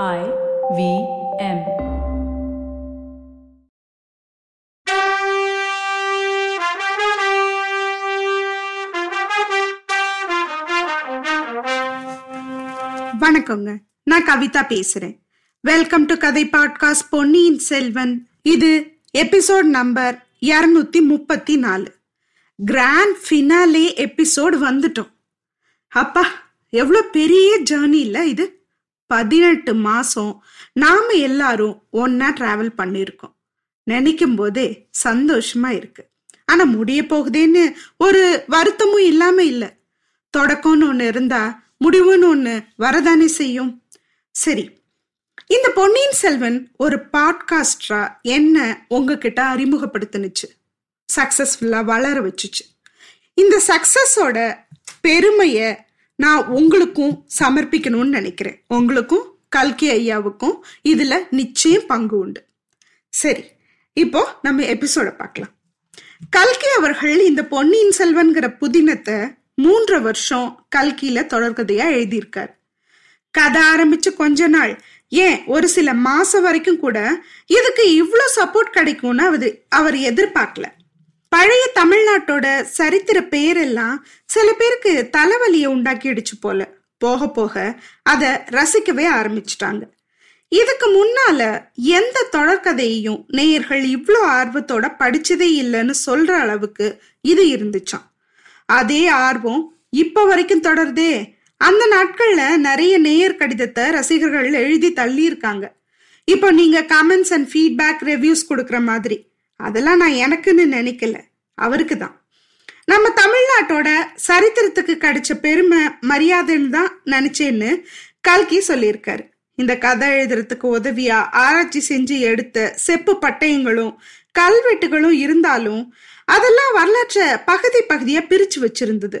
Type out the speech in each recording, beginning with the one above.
I V M. வணக்கங்க. நான் கவிதா பேசுறேன். வெல்கம் டு கதை பாட்காஸ்ட் பொன்னியின் செல்வன். இது எபிசோட் நம்பர் இருநூத்தி முப்பத்தி நாலு. கிராண்ட் ஃபினாலே எபிசோட் வந்துட்டோம். அப்பா எவ்வளோ பெரிய ஜேர்னி இல்லை இது? பதினெட்டு மாசம் நாம எல்லாரும் ஒன்னா டிராவல் பண்ணியிருக்கோம் நினைக்கும் போதே சந்தோஷமா இருக்கு. ஆனா முடிய போகுதேன்னு ஒரு வருத்தமும் இல்லாம இல்லை. தொடக்கம்னு ஒன்று இருந்தா முடிவுன்னு ஒன்று வரதானே செய்யும். சரி இந்த பொன்னியின் செல்வன் ஒரு பாட்காஸ்டரா என்ன உங்ககிட்ட அறிமுகப்படுத்தினுச்சு? சக்சஸ்ஃபுல்லா வளர வச்சுச்சு. இந்த சக்சஸோட பெருமையை நான் உங்களுக்கும் சமர்ப்பிக்கணும்னு நினைக்கிறேன். உங்களுக்கும் கல்கி ஐயாவுக்கும் இதுல நிச்சயம் பங்கு உண்டு. சரி இப்போ நம்ம எபிசோட பார்க்கலாம். கல்கி அவர்கள் இந்த பொன்னியின் செல்வன்கிற புதினத்தை மூன்று வருஷம் கல்கியில தொடர்கதையா எழுதியிருக்கார். கதை ஆரம்பிச்சு கொஞ்ச நாள். ஏன்? ஒரு சில மாசம் வரைக்கும் கூட இதுக்கு இவ்வளோ சப்போர்ட் கிடைக்கும்னு அவர் அவர் எதிர்பார்க்கல. பழைய தமிழ்நாட்டோட சரித்திர பேரெல்லாம் சில பேருக்கு தலைவலியை உண்டாக்கிடுச்சு போல. போக போக அதை ரசிக்கவே ஆரம்பிச்சிட்டாங்க. இதுக்கு முன்னால எந்த தொடர்கதையையும் நேயர்கள் இவ்வளோ ஆர்வத்தோட படிச்சதே இல்லைன்னு சொல்ற அளவுக்கு இது இருந்துச்சாம். அதே ஆர்வம் இப்ப வரைக்கும் தொடருதே. அந்த நாட்கள்ல நிறைய நேயர் கடிதத்தை ரசிகர்கள் எழுதி தள்ளி இருக்காங்க இப்போ நீங்க கமெண்ட்ஸ் அண்ட் ஃபீட்பேக் ரிவ்யூஸ் கொடுக்குற மாதிரி அதெல்லாம் நான் எனக்குன்னு நினைக்கல. அவருக்கு தான் நம்ம தமிழ்நாட்டோட சரித்திரத்துக்கு கிடைச்ச பெருமை மரியாதைன்னு தான் நினைச்சேன்னு கல்கி சொல்லியிருக்காரு. இந்த கதை எழுதுறதுக்கு உதவியா ஆராய்ச்சி செஞ்சு எடுத்த செப்பு பட்டயங்களும் கல்வெட்டுகளும் இருந்தாலும் அதெல்லாம் வரலாற்றை பகுதி பகுதியா பிரிச்சு வச்சிருந்தது.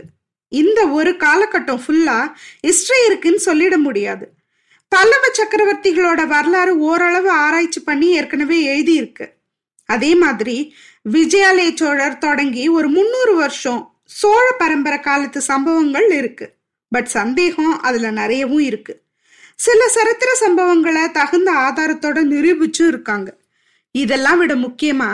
இந்த ஒரு காலகட்டம் ஃபுல்லா ஹிஸ்டரி இருக்குன்னு சொல்லிட முடியாது. பல்லவ சக்கரவர்த்திகளோட வரலாறு ஓரளவு ஆராய்ச்சி பண்ணி ஏற்கனவே எழுதியிருக்கு. அதே மாதிரி விஜயாலய சோழர் தொடங்கி ஒரு முந்நூறு வருஷம் சோழ பரம்பரை காலத்து சம்பவங்கள் இருக்கு. பட் சந்தேகம் அதுல நிறையவும் இருக்கு. சில சரித்திர சம்பவங்களை தகுந்த ஆதாரத்தோட நிரூபிச்சும் இருக்காங்க. இதெல்லாம் விட முக்கியமா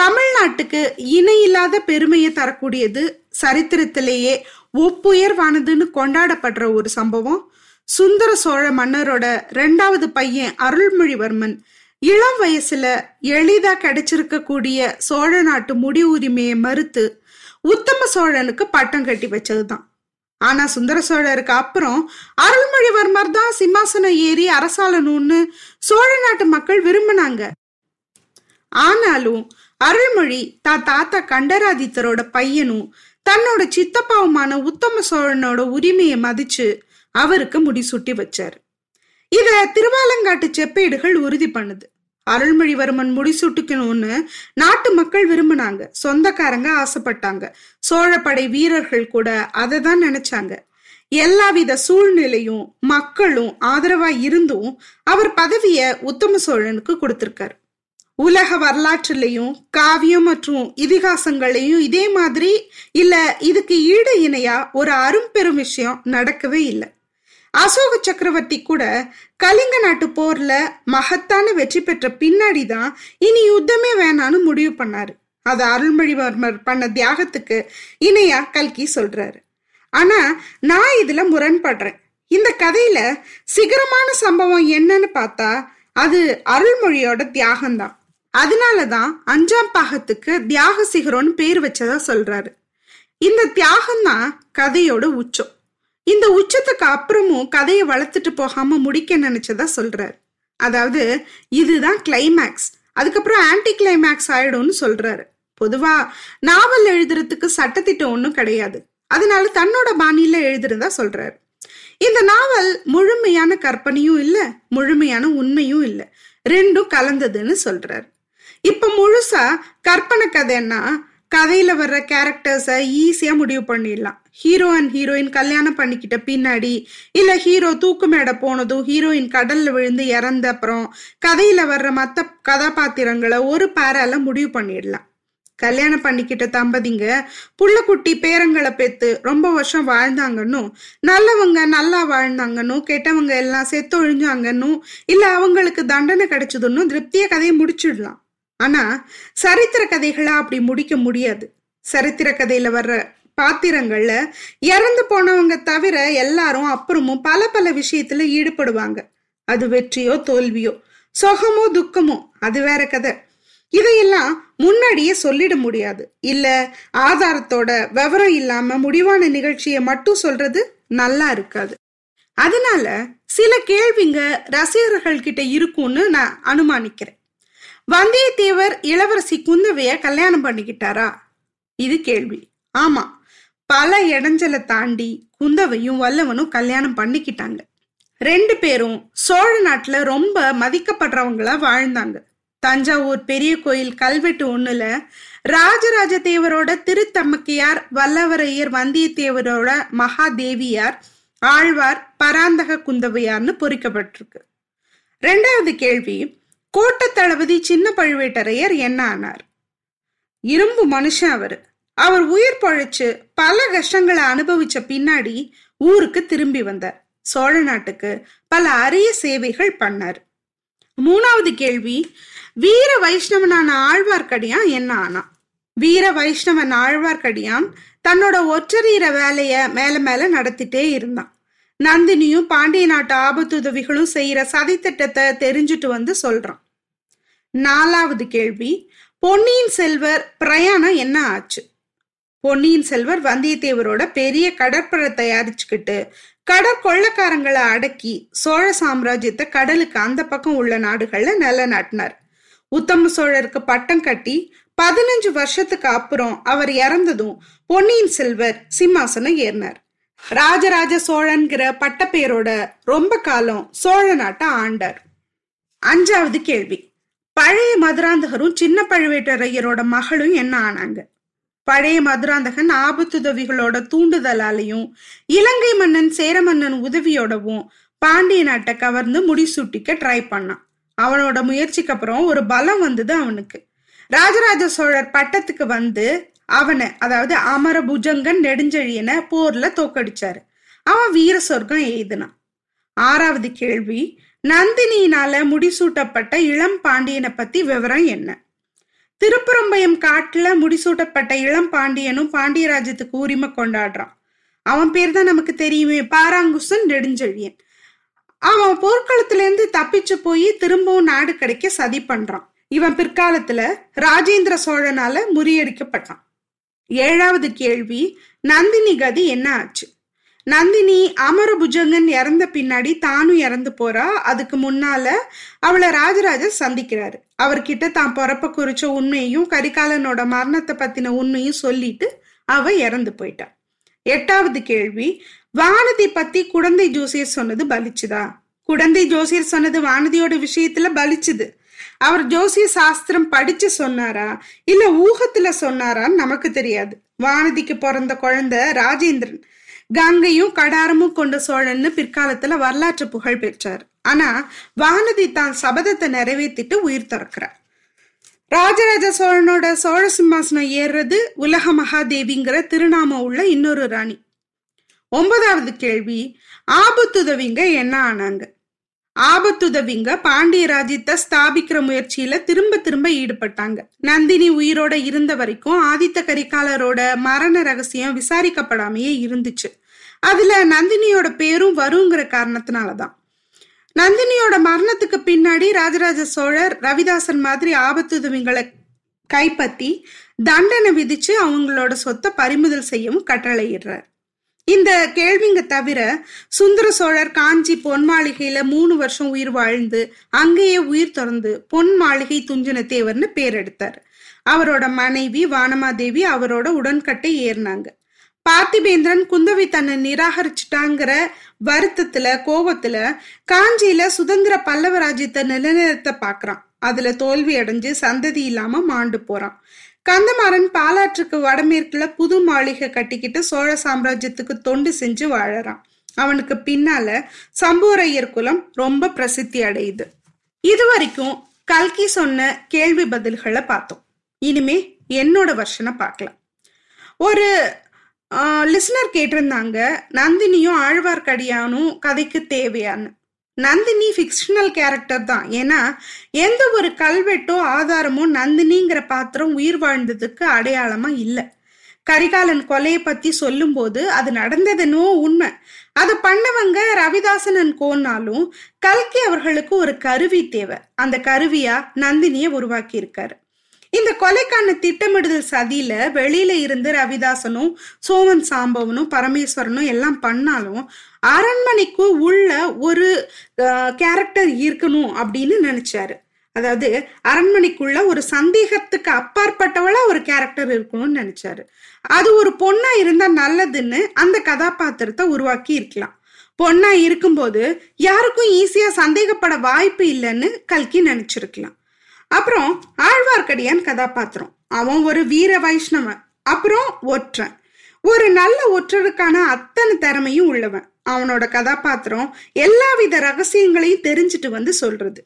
தமிழ்நாட்டுக்கு இணையில்லாத பெருமையை தரக்கூடியது சரித்திரத்திலேயே ஒப்புயர்வானதுன்னு கொண்டாடப்படுற ஒரு சம்பவம். சுந்தர சோழ மன்னரோட ரெண்டாவது பையன் அருள்மொழிவர்மன் இளம் வயசுல எளிதா கிடைச்சிருக்கக்கூடிய சோழ நாட்டு முடி உரிமையை மறுத்து உத்தம சோழனுக்கு பட்டம் கட்டி வச்சதுதான். ஆனா சுந்தர சோழருக்கு அப்புறம் அருள்மொழிவர்மர் தான் சிம்மாசனம் ஏறி அரசாளணும்னு சோழ நாட்டு மக்கள் விரும்பினாங்க. ஆனாலும் அருள்மொழி தா தாத்தா கண்டராதித்தரோட பையனும் தன்னோட சித்தப்பாவுமான உத்தம சோழனோட உரிமையை மதிச்சு அவருக்கு முடிசூட்டி வச்சாரு. இத திருவாலங்காட்டு செப்பேடுகள் உறுதி பண்ணுது. அருள்மொழிவர்மன் முடிசூட்டுக்கணும்னு நாட்டு மக்கள் விரும்பினாங்க. சொந்தக்காரங்க ஆசைப்பட்டாங்க. சோழப்படை வீரர்கள் கூட அதை தான் நினைச்சாங்க. எல்லாவித சூழ்நிலையும் மக்களும் ஆதரவா இருந்தும் அவர் பதவிய உத்தம சோழனுக்கு கொடுத்திருக்காரு. உலக வரலாற்றிலையும் காவியம் மற்றும் இதிகாசங்களையும் இதே மாதிரி இல்ல இதுக்கு ஈடு இணையா ஒரு அரும்பெரும் விஷயம் நடக்கவே இல்லை. அசோக சக்கரவர்த்தி கூட கலிங்க நாட்டு போர்ல மகத்தான வெற்றி பெற்ற பின்னாடி தான் இனி யுத்தமே வேணான்னு முடிவு பண்ணாரு. அது அருள்மொழிவர்மர் பண்ண தியாகத்துக்கு இணையா கல்கி சொல்றாரு. ஆனா நான் இதுல முரண்படுறேன். இந்த கதையில சிகரமான சம்பவம் என்னன்னு பார்த்தா அது அருள்மொழியோட தியாகம்தான். அதனாலதான் அஞ்சாம் பாகத்துக்கு தியாக சிகரம்னு பேர் வச்சதா சொல்றாரு. இந்த தியாகம் தான் கதையோட உச்சம். இந்த உச்சத்துக்கு அப்புறமும் கதையை வளர்த்துட்டு போகாம முடிக்க நினைச்சதா சொல்றார். அதாவது இதுதான் கிளைமேக்ஸ் அதுக்கப்புறம் ஆன்டி கிளைமேக்ஸ் ஆயிடும்னு சொல்றாரு. பொதுவா நாவல் எழுதுறதுக்கு சட்டத்திட்டம் ஒன்றும் கிடையாது. அதனால தன்னோட பாணியில எழுதுறதா சொல்றாரு. இந்த நாவல் முழுமையான கற்பனையும் இல்ல முழுமையான உண்மையும் இல்ல. ரெண்டும் கலந்ததுன்னு சொல்றார். இப்ப முழுசா கற்பனை கதைன்னா கதையில வர்ற கேரக்டர்ஸை ஈஸியா முடிவு பண்ணிடலாம். ஹீரோ அண்ட் ஹீரோயின் கல்யாணம் பண்ணிக்கிட்ட பின்னாடி இல்ல ஹீரோ தூக்கு மேட போனதும் ஹீரோயின் கடல்ல விழுந்து இறந்த அப்புறம் கதையில வர்ற மத்த கதாபாத்திரங்களை ஒரு பேரால முடிவு பண்ணிடலாம். கல்யாணம் பண்ணிக்கிட்ட தம்பதிங்க புள்ளக்குட்டி பேரங்களை பெத்து ரொம்ப வருஷம் வாழ்ந்தாங்கன்னு நல்லவங்க நல்லா வாழ்ந்தாங்கன்னு கெட்டவங்க எல்லாம் செத்து ஒழிஞ்சாங்கன்னு இல்ல அவங்களுக்கு தண்டனை கிடைச்சதுன்னு திருப்திய கதையை முடிச்சிடலாம். ஆனா சரித்திர கதைகளா அப்படி முடிக்க முடியாது. சரித்திர கதையில வர்ற பாத்திரங்கள்ல இறந்து போனவங்க தவிர எல்லாரும் அப்புறமும் பல பல விஷயத்துல ஈடுபடுவாங்க. அது வெற்றியோ தோல்வியோ சுகமோ துக்கமோ அது வேற கதை. இதையெல்லாம் முன்னாடியே சொல்லிட முடியாது. இல்ல ஆதாரத்தோட விவரம் இல்லாம முடிவான நிகழ்ச்சியை மட்டும் சொல்றது நல்லா இருக்காது. அதனால சில கேள்விங்க ரசிகர்கள் கிட்ட இருக்கும்னு நான் அனுமானிக்கிறேன். வந்தியத்தேவர் இளவரசி குந்தவைய கல்யாணம் பண்ணிக்கிட்டாரா? இது கேள்வி. ஆமா பல இடைஞ்சலை தாண்டி குந்தவையும் வல்லவனும் கல்யாணம் பண்ணிக்கிட்டாங்க. ரெண்டு பேரும் சோழ நாட்டுல ரொம்ப மதிக்கப்படுறவங்களா வாழ்ந்தாங்க. தஞ்சாவூர் பெரிய கோயில் கல்வெட்டு ஒண்ணுல ராஜராஜ தேவரோட திருத்தமக்கையார் வல்லவரையர் வந்தியத்தேவரோட மகாதேவியார் ஆழ்வார் பராந்தக குந்தவையார்னு பொறிக்கப்பட்டிருக்கு. ரெண்டாவது கேள்வி கோட்ட தளபதி சின்ன பழுவேட்டரையர் என்ன ஆனார்? இரும்பு மனுஷன் அவரு. அவர் உயிர் பழைச்சு பல கஷ்டங்களை அனுபவிச்ச பின்னாடி ஊருக்கு திரும்பி வந்தார். சோழ நாட்டுக்கு பல அரிய சேவைகள் பண்ணார். மூணாவது கேள்வி வீர வைஷ்ணவனான ஆழ்வார்க்கடியான் என்ன ஆனா? வீர வைஷ்ணவன் ஆழ்வார்க்கடியான் தன்னோட ஒற்றரீர வேலைய மேல மேல நடத்திட்டே இருந்தான். நந்தினியும் பாண்டிய நாட்டு ஆபத்துதவிகளும் செய்யற சதித்திட்டத்தை தெரிஞ்சுட்டு வந்து சொல்றான். நாலாவது கேள்வி பொன்னியின் செல்வர் பிரயாணம் என்ன ஆச்சு? பொன்னியின் செல்வர் வந்தியத்தேவரோட பெரிய கடற்படை தயாரிச்சுக்கிட்டு கடற்கொள்ளக்காரங்களை அடக்கி சோழ சாம்ராஜ்யத்தை கடலுக்கு அந்த பக்கம் உள்ள நாடுகள்ல நிலநாட்டினார். உத்தம சோழருக்கு பட்டம் கட்டி பதினஞ்சு வருஷத்துக்கு அப்புறம் அவர் இறந்ததும் பொன்னியின் செல்வர் சிம்மாசனம் ஏறினார். ராஜராஜ சோழன்கிற பட்டப்பேரோட ரொம்ப காலம் சோழ நாட்டை ஆண்டார். அஞ்சாவது கேள்வி. பழைய மதுராந்தகரும் சின்ன பழுவேட்டரையரோட மகளும் என்ன ஆனாங்க? பழைய மதுராந்தகன் ஆபத்துதவிகளோட தூண்டுதலாலையும் இலங்கை மன்னன் சேர மன்னன் உதவியோடவும் பாண்டிய நாட்டை கவர்ந்து முடிசூட்டிக்க ட்ரை பண்ணான். அவனோட முயற்சிக்கு அப்புறம் ஒரு பலம் வந்தது அவனுக்கு. ராஜராஜ சோழர் பட்டத்துக்கு வந்து அவனை அதாவது அமர புஜங்கன் நெடுஞ்செழியனை போர்ல தோக்கடிச்சாரு. அவன் வீர சொர்க்கம் எய்தினான். ஆறாவது கேள்வி நந்தினியினால முடிசூட்டப்பட்ட இளம் பாண்டியனை பத்தி விவரம் என்ன? திருப்புறம்பயம் காட்டுல முடிசூட்டப்பட்ட இளம் பாண்டியனும் பாண்டியராஜ்யத்துக்கு உரிமை கொண்டாடுறான். அவன் பேர் தான் நமக்கு தெரியுமே பாராங்குசன் நெடுஞ்செழியன். அவன் போர்க்களத்துல இருந்து தப்பிச்சு போய் திரும்பவும் நாடு கிடைக்க சதி பண்றான். இவன் பிற்காலத்துல ராஜேந்திர சோழனால முறியடிக்கப்பட்டான். ஏழாவது கேள்வி நந்தினி கதி என்ன ஆச்சு? நந்தினி அமரபுஜங்கன் இறந்த பின்னாடி தானும் இறந்து போறா. அதுக்கு முன்னால அவளை ராஜராஜர் சந்திக்கிறாரு. அவர்கிட்ட தான் பிறப்ப குறிச்ச உண்மையையும் கரிகாலனோட மரணத்தை பத்தின உண்மையும் சொல்லிட்டு அவ இறந்து போயிட்டா. எட்டாவது கேள்வி வானதி பத்தி குழந்தை ஜோசியர் சொன்னது பலிச்சுதா? குழந்தை ஜோசியர் சொன்னது வானதியோட விஷயத்துல பலிச்சுது. அவர் ஜோசிய சாஸ்திரம் படிச்சு சொன்னாரா? இல்ல ஊகத்துல சொன்னாரான்னு நமக்கு தெரியாது. வானதிக்கு பிறந்த குழந்தை ராஜேந்திரன். கங்கையும் கடாரமும் கொண்ட சோழன்னு பிற்காலத்துல வரலாற்று புகழ் பெற்றார். ஆனா வானதி தான் சபதத்தை நிறைவேற்றிட்டு உயிர் திறக்கிறார். ராஜராஜ சோழனோட சோழ சிம்மாசனம் ஏறுறது உலக மகாதேவிங்கிற திருநாமம் உள்ள இன்னொரு ராணி. ஒன்பதாவது கேள்வி ஆபத்துதவிங்க என்ன ஆனாங்க? ஆபத்துதவிங்க பாண்டிய ராஜ்யத்தை ஸ்தாபிக்கிற முயற்சியில திரும்ப திரும்ப ஈடுபட்டாங்க. நந்தினி உயிரோட இருந்த வரைக்கும் ஆதித்த கரிகாலரோட மரண ரகசியம் விசாரிக்கப்படாமையே இருந்துச்சு. அதுல நந்தினியோட பேரும் வருங்கிற காரணத்தினாலதான். நந்தினியோட மரணத்துக்கு பின்னாடி ராஜராஜ சோழர் ரவிதாசன் மாதிரி ஆபத்துதவிங்களை கைப்பற்றி தண்டனை விதிச்சு அவங்களோட சொத்தை பறிமுதல் செய்யவும் கட்டளையிடுறார். இந்த கேள்விங்க தவிர சுந்தர சோழர் காஞ்சி பொன் மாளிகையில மூணு வருஷம் உயிர் வாழ்ந்து அங்கேயே உயிர் திறந்து பொன் மாளிகை துஞ்சன தேவர்னு பேர் எடுத்தார். அவரோட மனைவி வானமாதேவி அவரோட உடன்கட்டை ஏறினாங்க. பார்த்திபேந்திரன் குந்தவை தன்னை நிராகரிச்சிட்டாங்கிற வருத்தத்துல கோபத்துல காஞ்சியில சுதந்திர பல்லவ ராஜ்யத்தை நிலைநிறுத்த பாக்குறான். அதுல தோல்வி அடைஞ்சு சந்ததி இல்லாம மாண்டு போறான். கந்தமாறன் பாலாற்றுக்கு வடமேற்குல புது மாளிகை கட்டிக்கிட்டு சோழ சாம்ராஜ்யத்துக்கு தொண்டு செஞ்சு வாழறான். அவனுக்கு பின்னால சம்பூரையர் குலம் ரொம்ப பிரசித்தி அடையுது. இது வரைக்கும் கல்கி சொன்ன கேள்வி பதில்களை பார்த்தோம். இனிமே என்னோட வருஷனை பார்க்கலாம். ஒரு லிஸ்னர் கேட்டிருந்தாங்க நந்தினியும் ஆழ்வார்க்கடியானும் கதைக்கு தேவையான்னு. நந்தினி ஃபிக்ஷனல் கேரக்டர் தான். ஏன்னா எந்த ஒரு கல்வெட்டோ ஆதாரமோ நந்தினிங்கிற பாத்திரம் உயிர் வாழ்ந்ததுக்கு அடையாளமா இல்லை. கரிகாலன் கொலையை பத்தி சொல்லும்போது அது நடந்ததுன்னோ உண்மை. அதை பண்ணவங்க ரவிதாசனன் கோன்னாலும் கல்கி அவர்களுக்கு ஒரு கருவி தேவை. அந்த கருவியா நந்தினியை உருவாக்கி இருக்காரு இந்த கொலைக்கான திட்டமிடுதல் சதியில வெளியில இருந்து ரவிதாசனும் சோமன் சாம்பவனும் பரமேஸ்வரனும் எல்லாம் பண்ணாலும் அரண்மனைக்கு உள்ள ஒரு கேரக்டர் இருக்கணும் அப்படின்னு நினைச்சாரு. அதாவது அரண்மனைக்குள்ள ஒரு சந்தேகத்துக்கு அப்பாற்பட்டவளா ஒரு கேரக்டர் இருக்கணும்னு நினைச்சாரு. அது ஒரு பொண்ணா இருந்தா நல்லதுன்னு அந்த கதாபாத்திரத்தை உருவாக்கி இருக்கலாம். பொண்ணா இருக்கும்போது யாருக்கும் ஈஸியா சந்தேகப்பட வாய்ப்பு இல்லைன்னு கல்கி நினைச்சிருக்கலாம். அப்புறம் ஆழ்வார்க்கடியான் கதாபாத்திரம். அவன் ஒரு வீர வைஷ்ணவன் அப்புறம் ஒற்றன். ஒரு நல்ல ஒற்றருக்கான அத்தனை திறமையும் உள்ளவன். அவனோட கதாபாத்திரம் எல்லாவித ரகசியங்களையும் தெரிஞ்சுட்டு வந்து சொல்றது.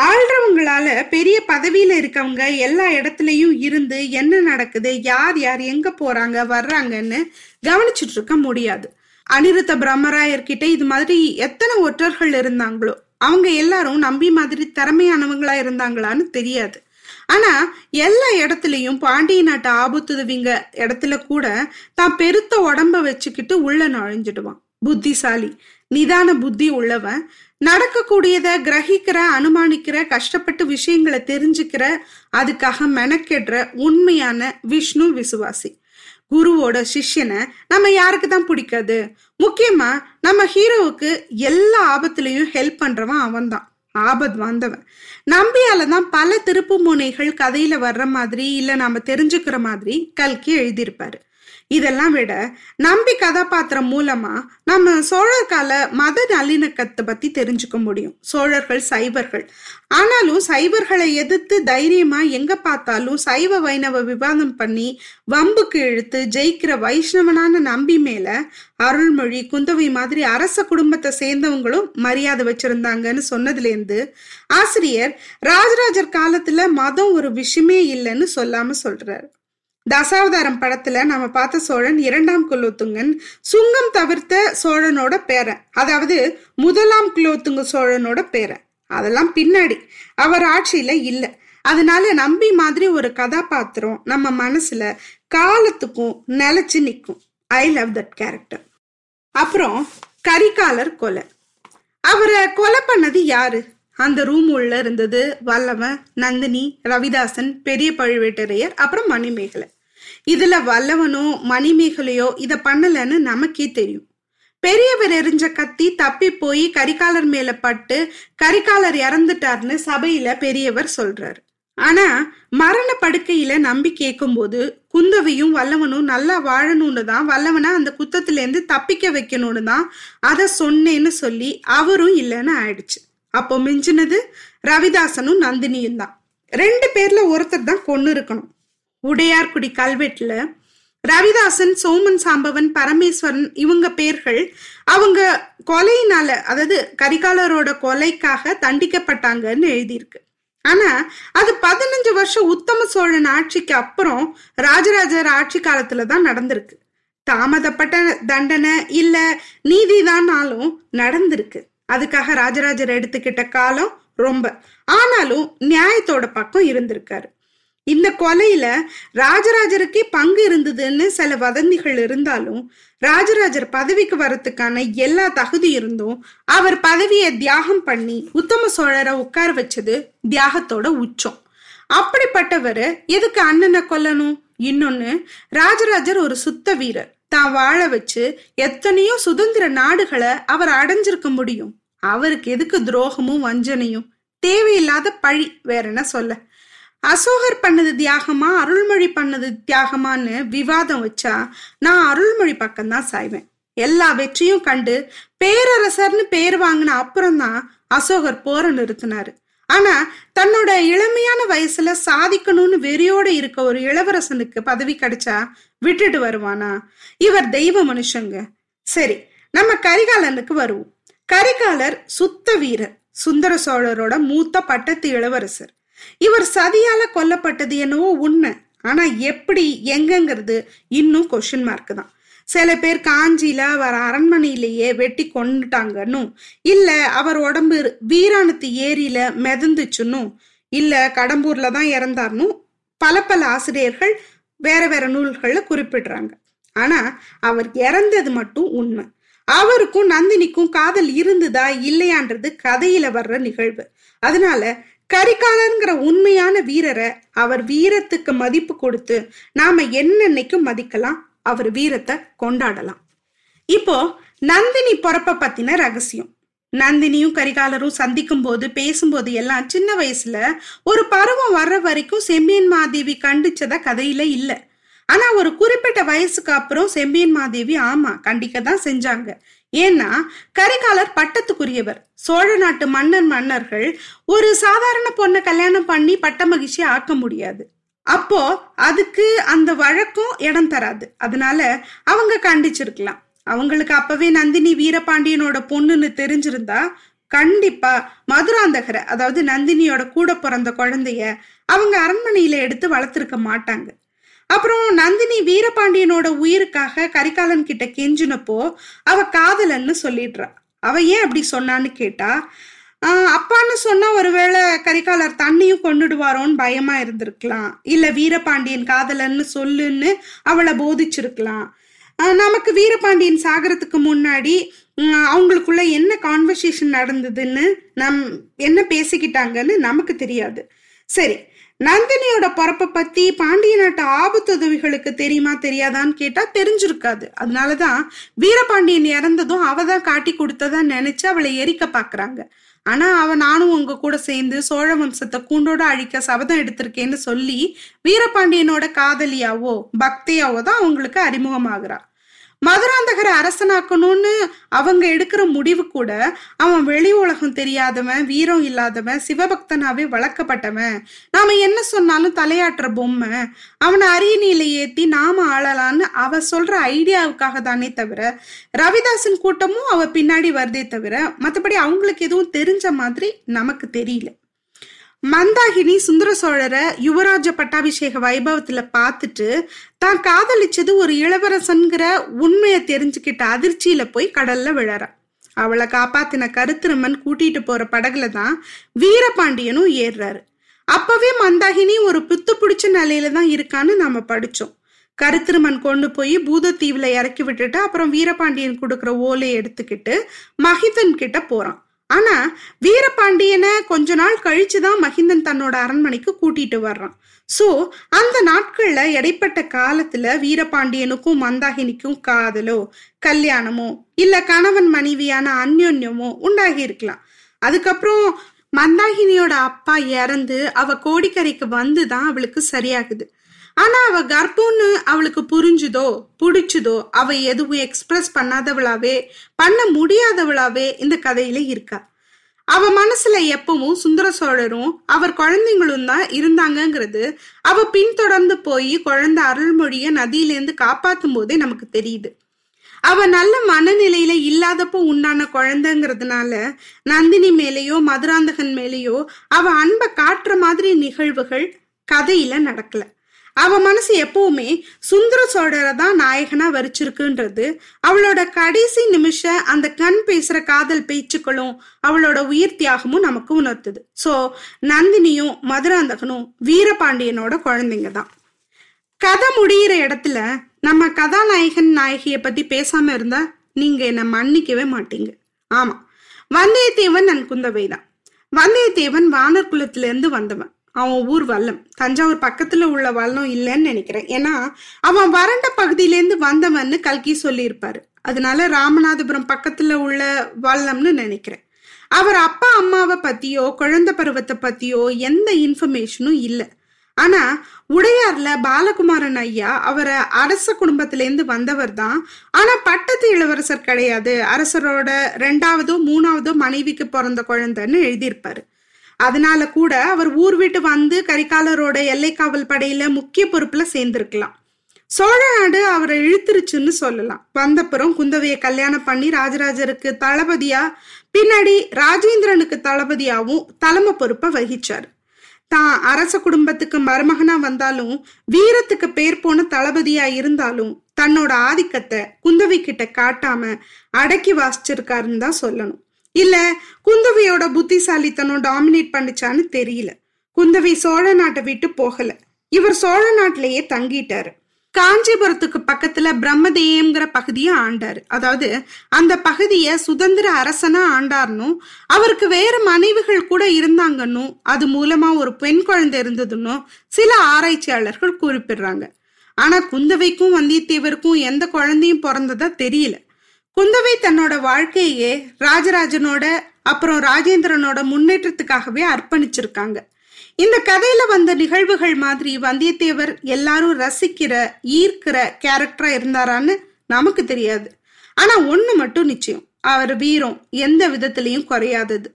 ஆள்றவங்களால பெரிய பதவியில இருக்கவங்க எல்லா இடத்துலயும் இருந்து என்ன நடக்குது யார் யார் எங்க போறாங்க வர்றாங்கன்னு கவனிச்சுட்டு இருக்க முடியாது. அனிருத்த பிரம்மராயர் கிட்ட இது மாதிரி எத்தனை ஒற்றர்கள் இருந்தாங்களோ அவங்க எல்லாரும் நம்பி மாதிரி திறமையானவங்களா இருந்தாங்களான்னு தெரியாது. ஆனா எல்லா இடத்துலயும் பாண்டிய நாட்டு ஆபத்துதவிங்க இடத்துல கூட தான் பெருத்த உடம்ப வச்சுக்கிட்டு உள்ள நுழைஞ்சிடுவான். புத்திசாலி நிதான புத்தி உள்ளவன் நடக்கக்கூடியத கிரகிக்கிற அனுமானிக்கிற கஷ்டப்பட்டு விஷயங்களை தெரிஞ்சுக்கிற அதுக்காக மெனக்கெடுற உண்மையான விஷ்ணு விசுவாசி. குருவோட சிஷ்யனை நம்ம யாருக்கு தான் பிடிக்காது? முக்கியமா நம்ம ஹீரோவுக்கு எல்லா ஆபத்துலயும் ஹெல்ப் பண்றவன் அவன் தான் ஆபத் வந்தவன். நம்பியால தான் பல திருப்பு முனைகள் கதையில வர்ற மாதிரி இல்ல நாம தெரிஞ்சுக்கிற மாதிரி கல்கி எழுதியிருப்பாரு. இதெல்லாம் விட நம்பி கதாபாத்திரம் மூலமா நம்ம சோழர் கால மத நல்லிணக்கத்தை பத்தி தெரிஞ்சுக்க முடியும். சோழர்கள் சைவர்கள். ஆனாலும் சைவர்களை எதிர்த்து தைரியமா எங்க பார்த்தாலும் சைவ வைணவ விவாதம் பண்ணி வம்புக்கு இழுத்து ஜெயிக்கிற வைஷ்ணவனான நம்பி மேல அருள்மொழி குந்தவை மாதிரி அரச குடும்பத்தை சேர்ந்தவங்களும் மரியாதை வச்சிருந்தாங்கன்னு சொன்னதுல இருந்து ஆசிரியர் ராஜராஜர் காலத்துல மதம் ஒரு விஷயமே இல்லைன்னு சொல்லாம சொல்றாரு. தசாவதாரம் படத்துல நம்ம பார்த்த சோழன் இரண்டாம் குலோத்துங்கன் சுங்கம் தவிர்த்த சோழனோட பேரன். அதாவது முதலாம் குலோத்துங்க சோழனோட பேரன். அதெல்லாம் பின்னாடி. அவர் ஆட்சியில இல்ல. அதனால நம்பி மாதிரி ஒரு கதாபாத்திரம் நம்ம மனசுல காலத்துக்கும் நிலைச்சு நிற்கும் ஐ லவ் தட் கேரக்டர் அப்புறம் கரிகாலர் கொலை. அவரை கொலை பண்ணது யாரு? அந்த ரூம் உள்ள இருந்தது வல்லவன் நந்தினி ரவிதாசன் பெரிய பழுவேட்டரையர் அப்புறம் மணிமேகலை. இதுல வல்லவனோ மணிமேகலையோ இத பண்ணலன்னு நமக்கே தெரியும். பெரியவர் எரிஞ்ச கத்தி தப்பி போய் கரிகாலர் மேல பட்டு கரிகாலர் இறந்துட்டார்னு சபையில பெரியவர் சொல்றாரு. ஆனா மரண படுக்கையில நம்பி கேட்கும்போது குந்தவையும் வல்லவனும் நல்லா வாழணும்னு தான் வல்லவனை அந்த குத்தத்துல இருந்து தப்பிக்க வைக்கணும்னு தான் அதை சொன்னேன்னு சொல்லி அவரும் இல்லைன்னு ஆயிடுச்சு. அப்போ மிஞ்சினது ரவிதாசனும் நந்தினியும் தான். ரெண்டு பேர்ல ஒருத்தர் தான் கொண்டு இருக்கணும் உடையார்குடி கல்வெட்டுல ரவிதாசன் சோமன் சாம்பவன் பரமேஸ்வரன் இவங்க பேர்கள் அவங்க கொலையினால அதாவது கரிகாலரோட கொலைக்காக தண்டிக்கப்பட்டாங்கன்னு எழுதியிருக்கு. ஆனா அது பதினஞ்சு வருஷம் உத்தம சோழன் ஆட்சிக்கு அப்புறம் ராஜராஜர் ஆட்சி காலத்துல தான் நடந்திருக்கு. தாமதப்பட்ட தண்டனை இல்ல நீதிதானாலும் நடந்திருக்கு. அதுக்காக ராஜராஜர் எடுத்துக்கிட்ட காலம் ரொம்ப. ஆனாலும் நியாயத்தோட பக்கம் இருந்திருக்காரு. இந்த கொலையில ராஜராஜருக்கே பங்கு இருந்ததுன்னு சில வதந்திகள் இருந்தாலும் ராஜராஜர் பதவிக்கு வரத்துக்கான எல்லா தகுதி இருந்தும் அவர் பதவியை தியாகம் பண்ணி உத்தம சோழரை உட்கார வச்சது தியாகத்தோட உச்சம். அப்படிப்பட்டவர் எதுக்கு அண்ணனை கொல்லணும்? இன்னொன்னு ராஜராஜர் ஒரு சுத்த வீரர். தான் வாழ வச்சு எத்தனையோ சுதந்திர நாடுகளை அவர் அடைஞ்சிருக்க முடியும். அவருக்கு எதுக்கு துரோகமும் வஞ்சனையும்? தேவையில்லாத பழி வேற என்ன சொல்ல? அசோகர் பண்ணது தியாகமா அருள்மொழி பண்ணது தியாகமான்னு விவாதம் வச்சா நான் அருள்மொழி பக்கம்தான் சாய்வேன். எல்லா வெற்றியும் கண்டு பேரரசர்னு பேர் வாங்கின அப்புறம்தான் அசோகர் போரை நிறுத்தினாரு. ஆனா தன்னோட இளமையான வயசுல சாதிக்கணும்னு வெறியோட இருக்க ஒரு இளவரசனுக்கு பதவி கிடைச்சா விட்டுட்டு வருவானா? இவர் தெய்வ மனுஷங்க. சரி நம்ம கரிகாலனுக்கு வருவோம். கரிகாலர் சுத்த வீரர் சுந்தர சோழரோட மூத்த பட்டத்து இளவரசர். இவர் சதியால கொல்லப்பட்டது என்னவோ உண்மை. ஆனா எப்படி எங்கங்கிறது இன்னும் கொஷின் மார்க் தான். சில பேர் காஞ்சியில அவர் அரண்மனையிலேயே வெட்டி கொண்டுட்டாங்கன்னும் இல்ல அவர் உடம்பு வீராணத்து ஏரியில மிதந்துச்சுன்னும் இல்ல கடம்பூர்ல தான் இறந்தார்னும் பல பல ஆசிரியர்கள் வேற வேற நூல்கள்ல குறிப்பிடுறாங்க. ஆனா அவர் இறந்தது மட்டும் உண்மை. அவருக்கும் நந்தினிக்கும் காதல் இருந்ததா இல்லையான்றது கதையில வர்ற நிகழ்வு. அதனால கரிகாலன்கிற உண்மையான வீரரை அவர் வீரத்துக்கு மதிப்பு கொடுத்து நாம என்னன்னைக்கும் மதிக்கலாம் அவர் வீரத்தை கொண்டாடலாம். இப்போ நந்தினி பொறப்ப பத்தின ரகசியம். நந்தினியும் கரிகாலரும் சந்திக்கும் போது பேசும்போது எல்லாம் சின்ன வயசுல ஒரு பருவம் வர்ற வரைக்கும் செம்பியன் மாதேவி கண்டிச்சத கதையில இல்ல. ஆனா ஒரு குறிப்பிட்ட வயசுக்கு அப்புறம் செம்பியன் மாதேவி ஆமா கண்டிக்க தான் செஞ்சாங்க. ஏன்னா கரிகாலர் பட்டத்துக்குரியவர். சோழ நாட்டு மன்னர் மன்னர்கள் ஒரு சாதாரண பொண்ணை கல்யாணம் பண்ணி பட்ட மகிழ்ச்சி ஆக்க முடியாது. அப்போ அதுக்கு அந்த வழக்கம் இடம் தராது. அதனால அவங்க கண்டிச்சிருக்கலாம். அவங்களுக்கு அப்பவே நந்தினி வீரபாண்டியனோட பொண்ணுன்னு தெரிஞ்சிருந்தா கண்டிப்பா மதுராந்தகரை அதாவது நந்தினியோட கூட பிறந்த குழந்தைய அவங்க அரண்மனையில எடுத்து வளர்த்திருக்க மாட்டாங்க. அப்புறம் நந்தினி வீரபாண்டியனோட உயிருக்காக கரிகாலன் கிட்ட கெஞ்சினப்போ அவ காதலன்னு சொல்லிடுறா. அவ ஏன் அப்படி சொன்னான்னு கேட்டா அப்பான்னு சொன்னா ஒருவேளை கரிகாலர் தண்ணியும் கொண்டுடுவாரோன்னு பயமா இருந்திருக்கலாம். இல்ல வீரபாண்டியன் காதலன்னு சொல்லுன்னு அவளை போதிச்சிருக்கலாம். நமக்கு வீரபாண்டியன் சாகரத்துக்கு முன்னாடி அவங்களுக்குள்ள என்ன கான்வர்சேஷன் நடந்ததுன்னு நம் என்ன பேசிக்கிட்டாங்கன்னு நமக்கு தெரியாது. சரி நந்தினியோட பிறப்பை பத்தி பாண்டிய நாட்டு ஆபத்துதவிகளுக்கு தெரியுமா தெரியாதான்னு கேட்டா தெரிஞ்சிருக்காது. அதனாலதான் வீரபாண்டியன் இறந்ததும் அவ தான் காட்டி கொடுத்ததா நினைச்சு அவளை எரிக்க பாக்குறாங்க. ஆனா அவ நானும் உங்க கூட சேர்ந்து சோழ வம்சத்தை கூண்டோட அழிக்க சபதம் எடுத்திருக்கேன்னு சொல்லி வீரபாண்டியனோட காதலியாவோ பக்தியாவோ தான் அவங்களுக்கு அறிமுகமாகிறா. மதுராந்தகரை அரசனாக்கணும்னு அவங்க எடுக்கிற முடிவு கூட அவன் வெளி உலகம் தெரியாதவன் வீரம் இல்லாதவன் சிவபக்தனாவே வளர்க்கப்பட்டவன். நாம என்ன சொன்னாலும் தலையாட்டுற பொம்மை. அவனை அரியணையில ஏத்தி நாம ஆளலான்னு அவ சொல்ற ஐடியாவுக்காக தானே தவிர ரவிதாசன் கூட்டமும் அவ பின்னாடி வருதே தவிர மற்றபடி அவங்களுக்கு எதுவும் தெரிஞ்ச மாதிரி நமக்கு தெரியல. மந்தாகினி சுந்தர சோழரை யுவராஜ பட்டாபிஷேக வைபவத்துல பார்த்துட்டு தான் காதலிச்சது ஒரு இளவரசன்கிற உண்மையை தெரிஞ்சுக்கிட்ட அதிர்ச்சியில போய் கடல்ல விழறா. அவளை காப்பாத்தின கருத்திருமன் கூட்டிட்டு போற படகுல தான் வீரபாண்டியனும் ஏறுறாரு. அப்பவே மந்தாகினி ஒரு பித்து பிடிச்ச நிலையில தான் இருக்கான்னு நாம படிச்சோம். கருத்திருமன் கொண்டு போய் பூதத்தீவுல இறக்கி விட்டுட்டு அப்புறம் வீரபாண்டியன் கொடுக்குற ஓலையை எடுத்துக்கிட்டு மகிதன் கிட்ட போறான். ஆனா வீரபாண்டியனை கொஞ்ச நாள் கழிச்சுதான் மகிந்தன் தன்னோட அரண்மனைக்கு கூட்டிட்டு வர்றான். சோ அந்த நாட்கள்ல இடைப்பட்ட காலத்துல வீரபாண்டியனுக்கும் மந்தாகினிக்கும் காதலோ கல்யாணமோ இல்ல கணவன் மனைவியான அந்யோன்யமோ உண்டாகி இருக்கலாம். அதுக்கப்புறம் மந்தாகினியோட அப்பா இறந்து அவ கோடிக்கரைக்கு வந்துதான் அவளுக்கு சரியாகுது. ஆனா அவ கர்ப்பம்னு அவளுக்கு புரிஞ்சுதோ பிடிச்சுதோ அவ எதுவும் எக்ஸ்பிரஸ் பண்ணாதவளாவே பண்ண முடியாதவளாவே இந்த கதையில இருக்கா. அவ மனசுல எப்பவும் சுந்தர சோழரும் அவர் குழந்தைங்களும் தான் இருந்தாங்கங்கிறது அவ பின்தொடர்ந்து போய் குழந்தை அருள்மொழிய நதியிலேருந்து காப்பாத்தும் போதே நமக்கு தெரியுது. அவ நல்ல மனநிலையில இல்லாதப்போ உண்டான குழந்தைங்கிறதுனால நந்தினி மேலேயோ மதுராந்தகன் மேலேயோ அவ அன்பை காட்டுற மாதிரி நிகழ்வுகள் கதையில நடக்கல. அவ மனசு எப்பவுமே சுந்தர சோழரை தான் நாயகனா வரிச்சிருக்குன்றது. அவளோட கடைசி நிமிஷ அந்த கண் பேசுற காதல் பேச்சுக்களும் அவளோட உயிர் தியாகமும் நமக்கு உணர்த்துது. சோ நந்தினியும் மதுராந்தகனும் வீரபாண்டியனோட குழந்தைங்க தான். கதை முடியிற இடத்துல நம்ம கதாநாயகன் நாயகியை பத்தி பேசாம இருந்தா நீங்க என்ன மன்னிக்கவே மாட்டீங்க. ஆமா. வந்தியத்தேவன் நன் குந்தவை தான். வந்தியத்தேவன் வானர் குலத்திலிருந்து வந்தவன். அவன் ஊர் வல்லம். தஞ்சாவூர் பக்கத்துல உள்ள வல்லம் இல்லைன்னு நினைக்கிறேன். ஏன்னா அவன் வறண்ட பகுதியிலேருந்து வந்தவன்னு கல்கி சொல்லியிருப்பாரு. அதனால ராமநாதபுரம் பக்கத்துல உள்ள வல்லம்னு நினைக்கிறேன். அவர் அப்பா அம்மாவை பத்தியோ குழந்தை பருவத்தை பத்தியோ எந்த இன்ஃபர்மேஷனும் இல்லை. ஆனா உடையார்ல பாலகுமாரன் ஐயா அவரை அரச குடும்பத்திலேருந்து வந்தவர் தான் ஆனா பட்டத்து இளவரசர் கிடையாது. அரசரோட ரெண்டாவதோ மூணாவதோ மனைவிக்கு பிறந்த குழந்தைன்னு எழுதியிருப்பாரு. அதனால கூட அவர் ஊர் விட்டு வந்து கரிகாலரோட எல்லை காவல் படையில முக்கிய பொறுப்புல சேர்ந்திருக்கலாம். சோழ நாடு அவரை இழுத்துருச்சுன்னு சொல்லலாம். வந்தப்புறம் குந்தவையை கல்யாணம் பண்ணி ராஜராஜருக்கு தளபதியா பின்னாடி ராஜேந்திரனுக்கு தளபதியாவும் தலைமை பொறுப்பை வகிச்சார். தான் அரச குடும்பத்துக்கு மருமகனா வந்தாலும் வீரத்துக்கு பேர் போன தளபதியா இருந்தாலும் தன்னோட ஆதிக்கத்தை குந்தவை கிட்ட காட்டாம அடக்கி வாசிச்சிருக்காருன்னு தான் சொல்லணும். இல்ல குந்தவியோட புத்திசாலித்தனம் டாமினேட் பண்ணிச்சான்னு தெரியல. குந்தவை சோழ நாட்டை விட்டு போகல. இவர் சோழ நாட்டிலேயே தங்கிட்டாரு. காஞ்சிபுரத்துக்கு பக்கத்துல பிரம்மதேயம்ங்கிற பகுதியை ஆண்டாரு. அதாவது அந்த பகுதியை சுதந்திர அரசனா ஆண்டார்னும் அவருக்கு வேற மனைவிகள் கூட இருந்தாங்கன்னும் அது மூலமா ஒரு பெண் குழந்தை இருந்ததுன்னும் சில ஆராய்ச்சியாளர்கள் குறிப்பிடுறாங்க. ஆனா குந்தவைக்கும் வந்தியத்தேவருக்கும் எந்த குழந்தையும் பிறந்ததா தெரியல. குந்தவை தன்னோட வாழ்க்கையே ராஜராஜனோட அப்புறம் ராஜேந்திரனோட முன்னேற்றத்துக்காகவே அர்ப்பணிச்சிருக்காங்க. இந்த கதையில வந்த நிகழ்வுகள் மாதிரி வந்தியத்தேவர் எல்லாரும் ரசிக்கிற ஈர்க்கிற கேரக்டரா இருந்தாரான்னு நமக்கு தெரியாது. ஆனா ஒண்ணு மட்டும் நிச்சயம் அவர் வீரம் எந்த விதத்திலையும் குறையாதது.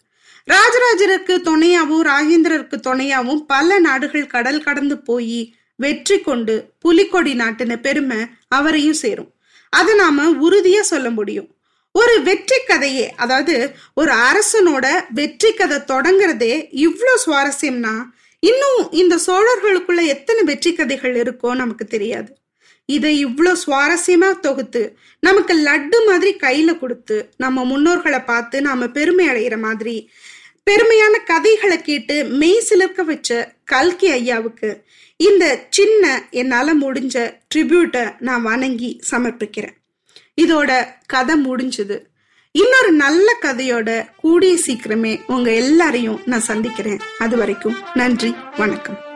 ராஜராஜருக்கு துணையாவும் ராஜேந்திரருக்கு துணையாவும் பல நாடுகள் கடல் கடந்து போய் வெற்றி கொண்டு புலிக்கொடி நாட்டின பெருமை அவரையும் சேரும். அதை நாம உறுதியா சொல்ல முடியும். ஒரு வெற்றி கதையே அதாவது ஒரு அரசனோட வெற்றி கதை தொடங்குறதே இவ்வளோ சுவாரஸ்யம்னா இன்னும் இந்த சோழர்களுக்குள்ள எத்தனை வெற்றி கதைகள் இருக்கோ நமக்கு தெரியாது. இதை இவ்வளோ சுவாரஸ்யமா தொகுத்து நமக்கு லட்டு மாதிரி கையில கொடுத்து நம்ம முன்னோர்களை பார்த்து நாம பெருமை அடைகிற மாதிரி பெருமையான கதைகளை கேட்டு மெய் சிலிர்க்க வச்ச கல்கி ஐயாவுக்கு இந்த சின்ன என்னால் முடிஞ்ச ட்ரிபியூட்டை நான் வணங்கி சமர்ப்பிக்கிறேன். இதோட கதை முடிஞ்சது. இன்னொரு நல்ல கதையோட கூடிய சீக்கிரமே உங்க எல்லாரையும் நான் சந்திக்கிறேன். அது வரைக்கும் நன்றி வணக்கம்.